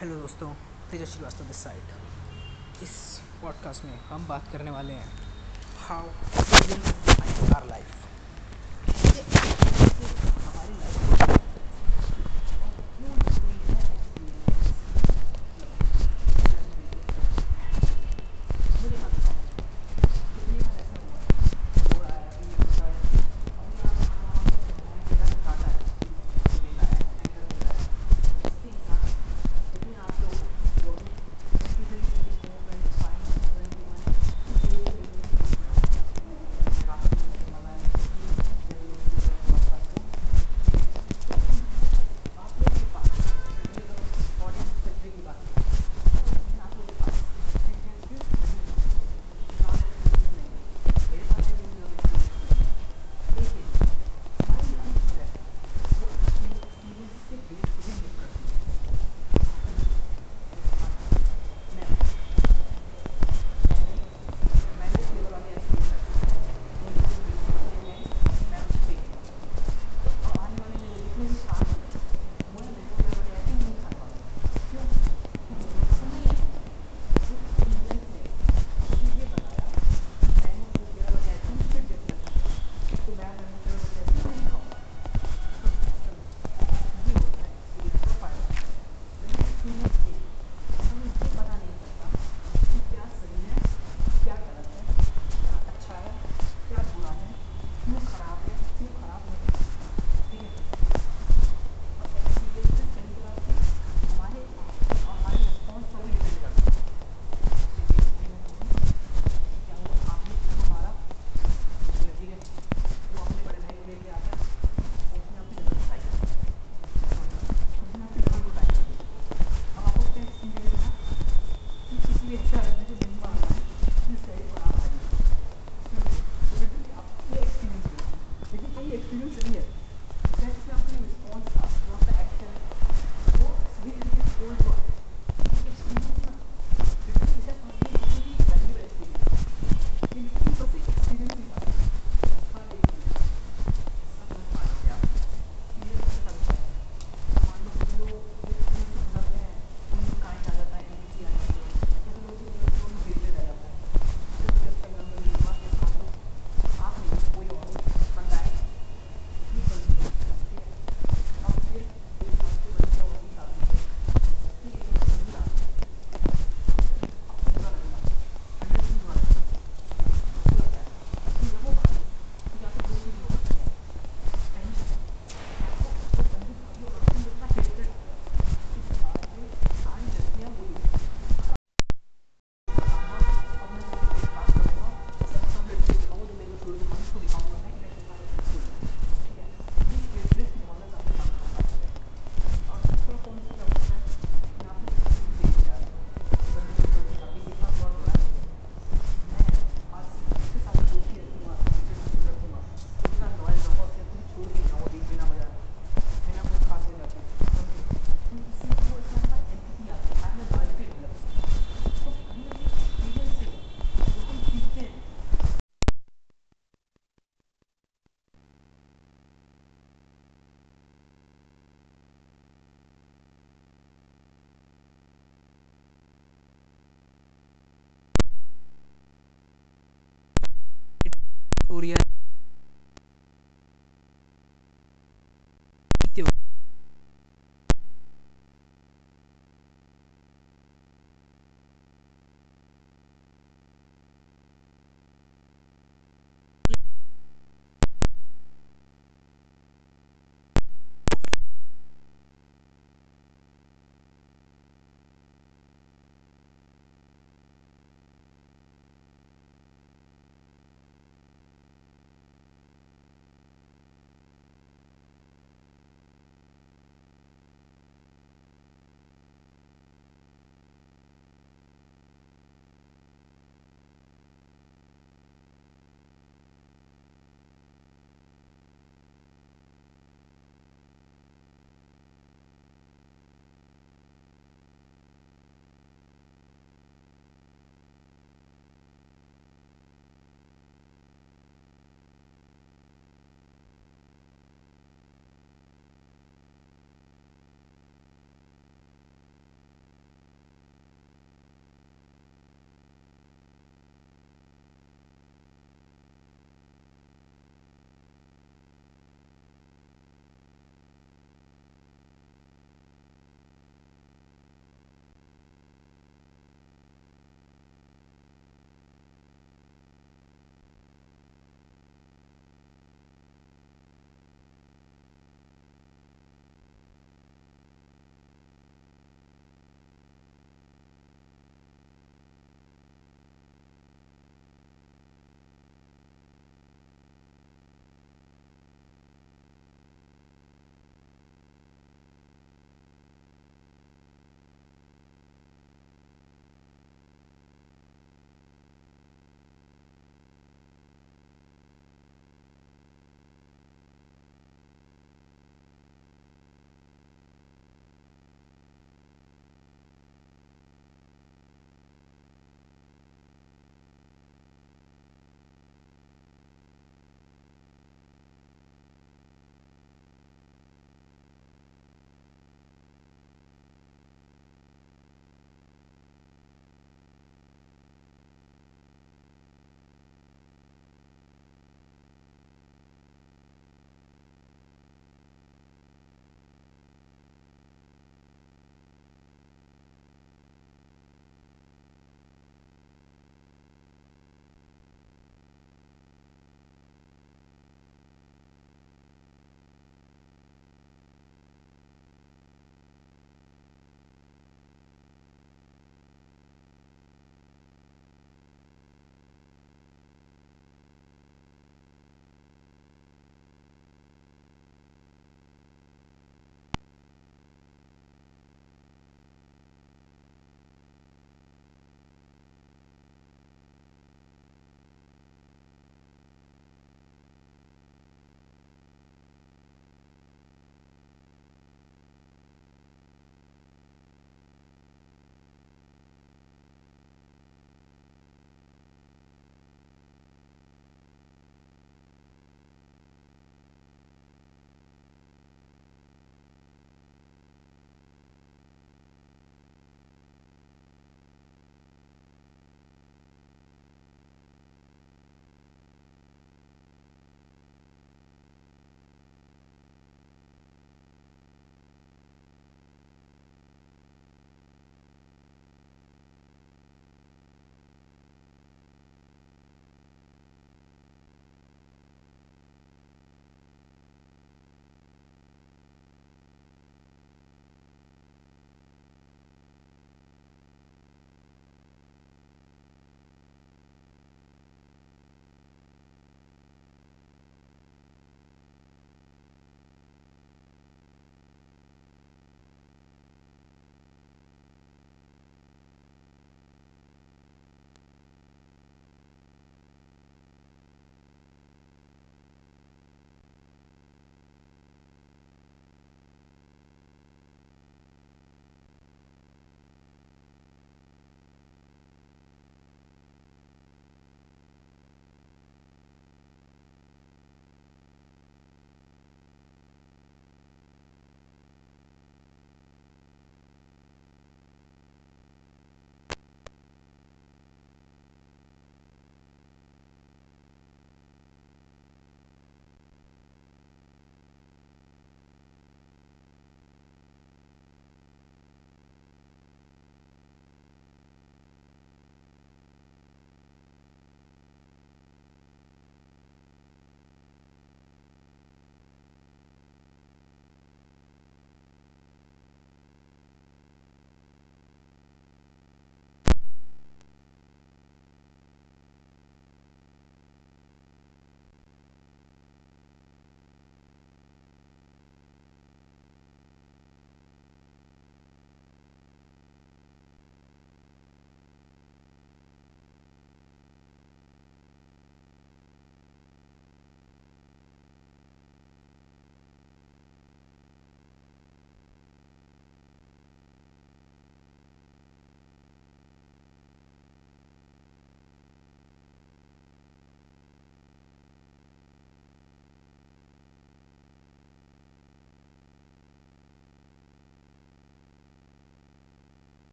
Hello दोस्तों, Tejas Srivastava this side इस podcast में हम बात करने वाले हैं हाउ आर लाइफ हमारी लाइफ Surya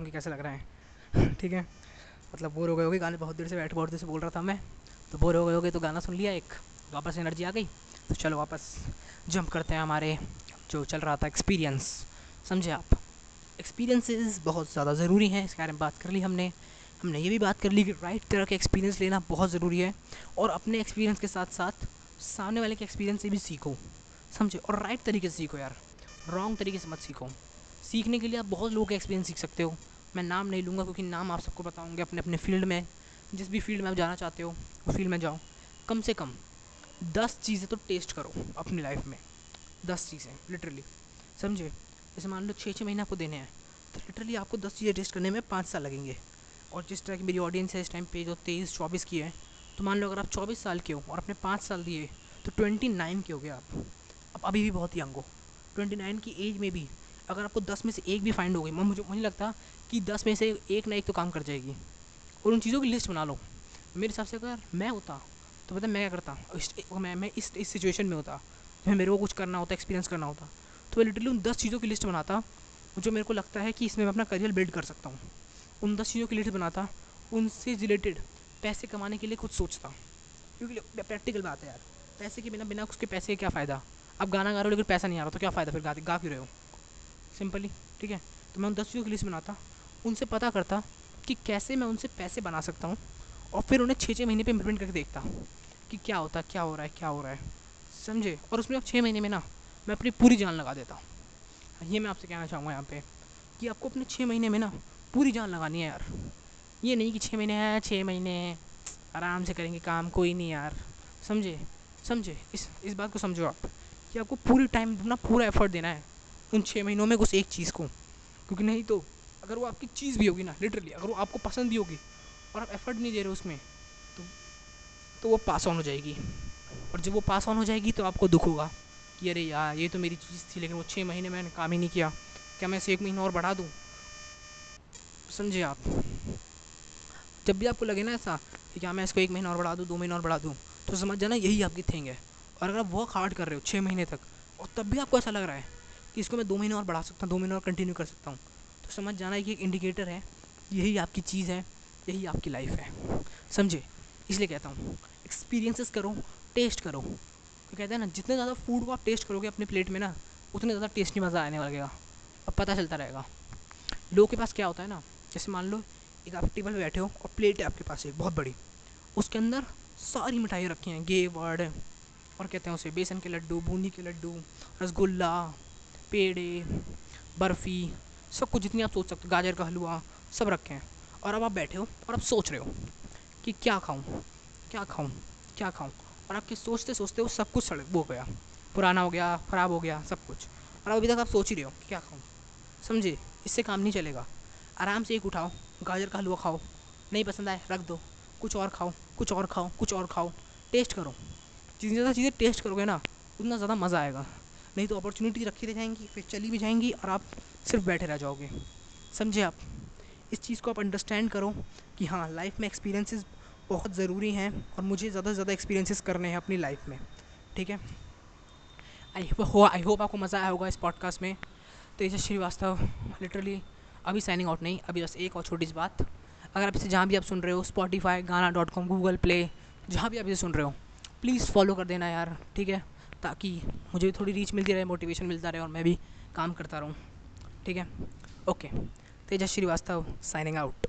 सुन के कैसा लग रहा है। ठीक है? मतलब बोर हो गए होगे, गाने बहुत देर से बैठ, बहुत देर से बोल रहा था मैं। तो बोर हो गए होगे तो गाना सुन लिया एक। वापस एनर्जी आ गई। तो चलो वापस जंप करते हैं हमारे जो चल रहा था एक्सपीरियंस समझे आप? एक्सपीरियंसेस बहुत ज़्यादा ज़रूरी हैं। इसके बारे में बात कर ली हमने। हमने ये भी बात कर ली कि राइट तरह के एक्सपीरियंस लेना बहुत ज़रूरी है। और अपने एक्सपीरियंस के साथ साथ सामने वाले के एक्सपीरियंस से भी सीखो। समझे? और राइट तरीके से सीखो यार। रॉन्ग तरीके से मत सीखो। सीखने के लिए आप बहुत लोगों के एक्सपीरियंस सीख सकते हो। मैं नाम नहीं लूँगा क्योंकि नाम आप सबको बताऊँगे अपने अपने फ़ील्ड में। जिस भी फ़ील्ड में आप जाना चाहते हो, उस फ़ील्ड में जाओ। कम से कम दस चीज़ें तो टेस्ट करो अपनी लाइफ में। दस चीज़ें लिटरली समझे? जैसे मान लो छः छः महीने आपको देने हैं तो लिटरली आपको दस चीज़ें टेस्ट करने में पाँच साल लगेंगे। और जिस तरह की मेरी ऑडियंस है, इस टाइम पे जो तेईस, चौबीस की है तो मान लो अगर आप चौबीस साल के हो और अपने पाँच साल दिए तो ट्वेंटी नाइन के हो गए आप। अब अभी भी बहुत यंग हो। ट्वेंटी नाइन की एज में भी अगर आपको दस में से एक भी फाइंड हो गई मुझे मुझे लगता कि दस में से एक ना एक तो काम कर जाएगी। और उन चीज़ों की लिस्ट बना लो। मेरे हिसाब से अगर मैं होता तो पता मैं क्या करता? मैं मैं इस इस सिचुएशन में होता मैं मेरे को कुछ करना होता एक्सपीरियंस करना होता तो मैं लिटरली उन दस चीज़ों की लिस्ट बनाता, जो मेरे को लगता है कि इसमें मैं अपना करियर बिल्ड कर सकता हूँ। उन दस चीज़ों की लिस्ट बनाता, उनसे रिलेटेड पैसे कमाने के लिए खुद सोचता। क्योंकि प्रैक्टिकल बात है यार। पैसे के बिना बिना उसके पैसे का क्या फ़ायदा? आप गाना गा रहे हो लेकिन पैसा नहीं आ रहा तो क्या फ़ायदा? फिर गा गा क्यों रहे हो? सिंपली ठीक है? तो मैं उन दस चीज़ों की लिस्ट बनाता उनसे पता करता कि कैसे मैं उनसे पैसे बना सकता हूँ और फिर उन्हें छः छः महीने पे इम्प्लीमेंट करके देखता कि क्या होता, क्या हो रहा है, क्या हो रहा है। समझे? और उसमें अब छः महीने में ना मैं अपनी पूरी जान लगा देता हूँ। ये मैं आपसे कहना चाहूँगा यहाँ पे कि आपको अपने छः महीने में ना पूरी जान लगानी है यार। ये नहीं कि छः महीने हैं छः महीने आराम से करेंगे काम, कोई नहीं यार। समझे? समझे? इस इस बात को समझो आप कि आपको पूरी टाइम अपना पूरा एफर्ट देना है उन छः महीनों में कुछ एक चीज़ को। क्योंकि नहीं तो अगर वो आपकी चीज़ भी होगी ना लिटरली अगर वो आपको पसंद भी होगी और आप एफर्ट नहीं दे रहे उसमें तो तो वो पास ऑन हो जाएगी। और जब वो पास ऑन हो जाएगी तो आपको दुख होगा कि अरे यार, ये तो मेरी चीज़ थी, लेकिन वो छः महीने मैंने काम ही नहीं किया। क्या मैं इसे एक महीना और बढ़ा दूँ? समझे आप? जब भी आपको लगे ना ऐसा कि क्या मैं इसको एक महीना और बढ़ा दूँ, दो महीना और बढ़ा दूँ तो समझ जाना यही आपकी थिंग है। और अगर आप वर्क हार्ड कर रहे हो छः महीने तक, और तब भी आपको ऐसा लग रहा है कि इसको मैं दो महीने और बढ़ा सकता हूँ, दो महीने और कंटिन्यू कर सकता हूँ समझ जाना है कि एक इंडिकेटर है, यही आपकी चीज़ है, यही आपकी लाइफ है। समझे? इसलिए कहता हूँ एक्सपीरियंसेस करो टेस्ट करो। तो कहते हैं ना, जितने ज़्यादा फ़ूड को आप टेस्ट करोगे अपने प्लेट में ना, उतने ज़्यादा टेस्टी मज़ा आने लगेगा। अब पता चलता रहेगा। लोगों के पास क्या होता है ना, जैसे मान लो, एक आप टेबल पर बैठे हो और प्लेट है आपके पास एक, बहुत बड़ी। उसके अंदर सारी मिठाइयाँ रखी हैं गे वर्ड और कहते हैं उसे, बेसन के लड्डू, बूंदी के लड्डू, रसगुल्ला, पेड़े, बर्फ़ी सब कुछ जितनी आप सोच सकते हो, गाजर का हलवा, सब रखे हैं। और अब आप बैठे हो और आप सोच रहे हो कि क्या खाऊं क्या खाऊं क्या खाऊं? और आपके सोचते सोचते वो सब कुछ सड़ वो गया। पुराना हो गया, ख़राब हो गया, सब कुछ। और अभी तक आप सोच ही रहे हो कि क्या खाऊं। समझे? इससे काम नहीं चलेगा। आराम से एक उठाओ, गाजर का हलवा खाओ। नहीं पसंद आए, रख दो। कुछ और खाओ, कुछ और खाओ, कुछ और खाओ। टेस्ट करो। जितनी ज़्यादा चीज़ें टेस्ट करोगे ना, उतना ज़्यादा मज़ा आएगा। नहीं तो अपॉर्चुनिटी रखी रह जाएँगी, फिर चली भी जाएँगी और आप सिर्फ़ बैठे रह जाओगे। समझे आप? इस चीज़ को आप अंडरस्टैंड करो कि हाँ लाइफ में एक्सपीरियंसेस बहुत ज़रूरी हैं और मुझे ज़्यादा से ज़्यादा एक्सपीरियंसेस करने हैं अपनी लाइफ में। ठीक है? आई हो आई होप आपको मज़ा आया होगा इस पॉडकास्ट में। तेजस श्रीवास्तव लिटरली अभी साइनिंग आउट नहीं, अभी बस एक और छोटी सी बात। अगर आप इसे जहाँ भी आप सुन रहे हो स्पॉटीफाई गाना डॉट कॉम गूगल प्ले जहाँ भी आप इसे सुन रहे हो प्लीज़ फॉलो कर देना यार, ठीक है? ताकि मुझे भी थोड़ी रीच मिलती रहे मोटिवेशन मिलता रहे और मैं भी काम करता रहूँ। ठीक है? Okay Tejas Srivastava signing out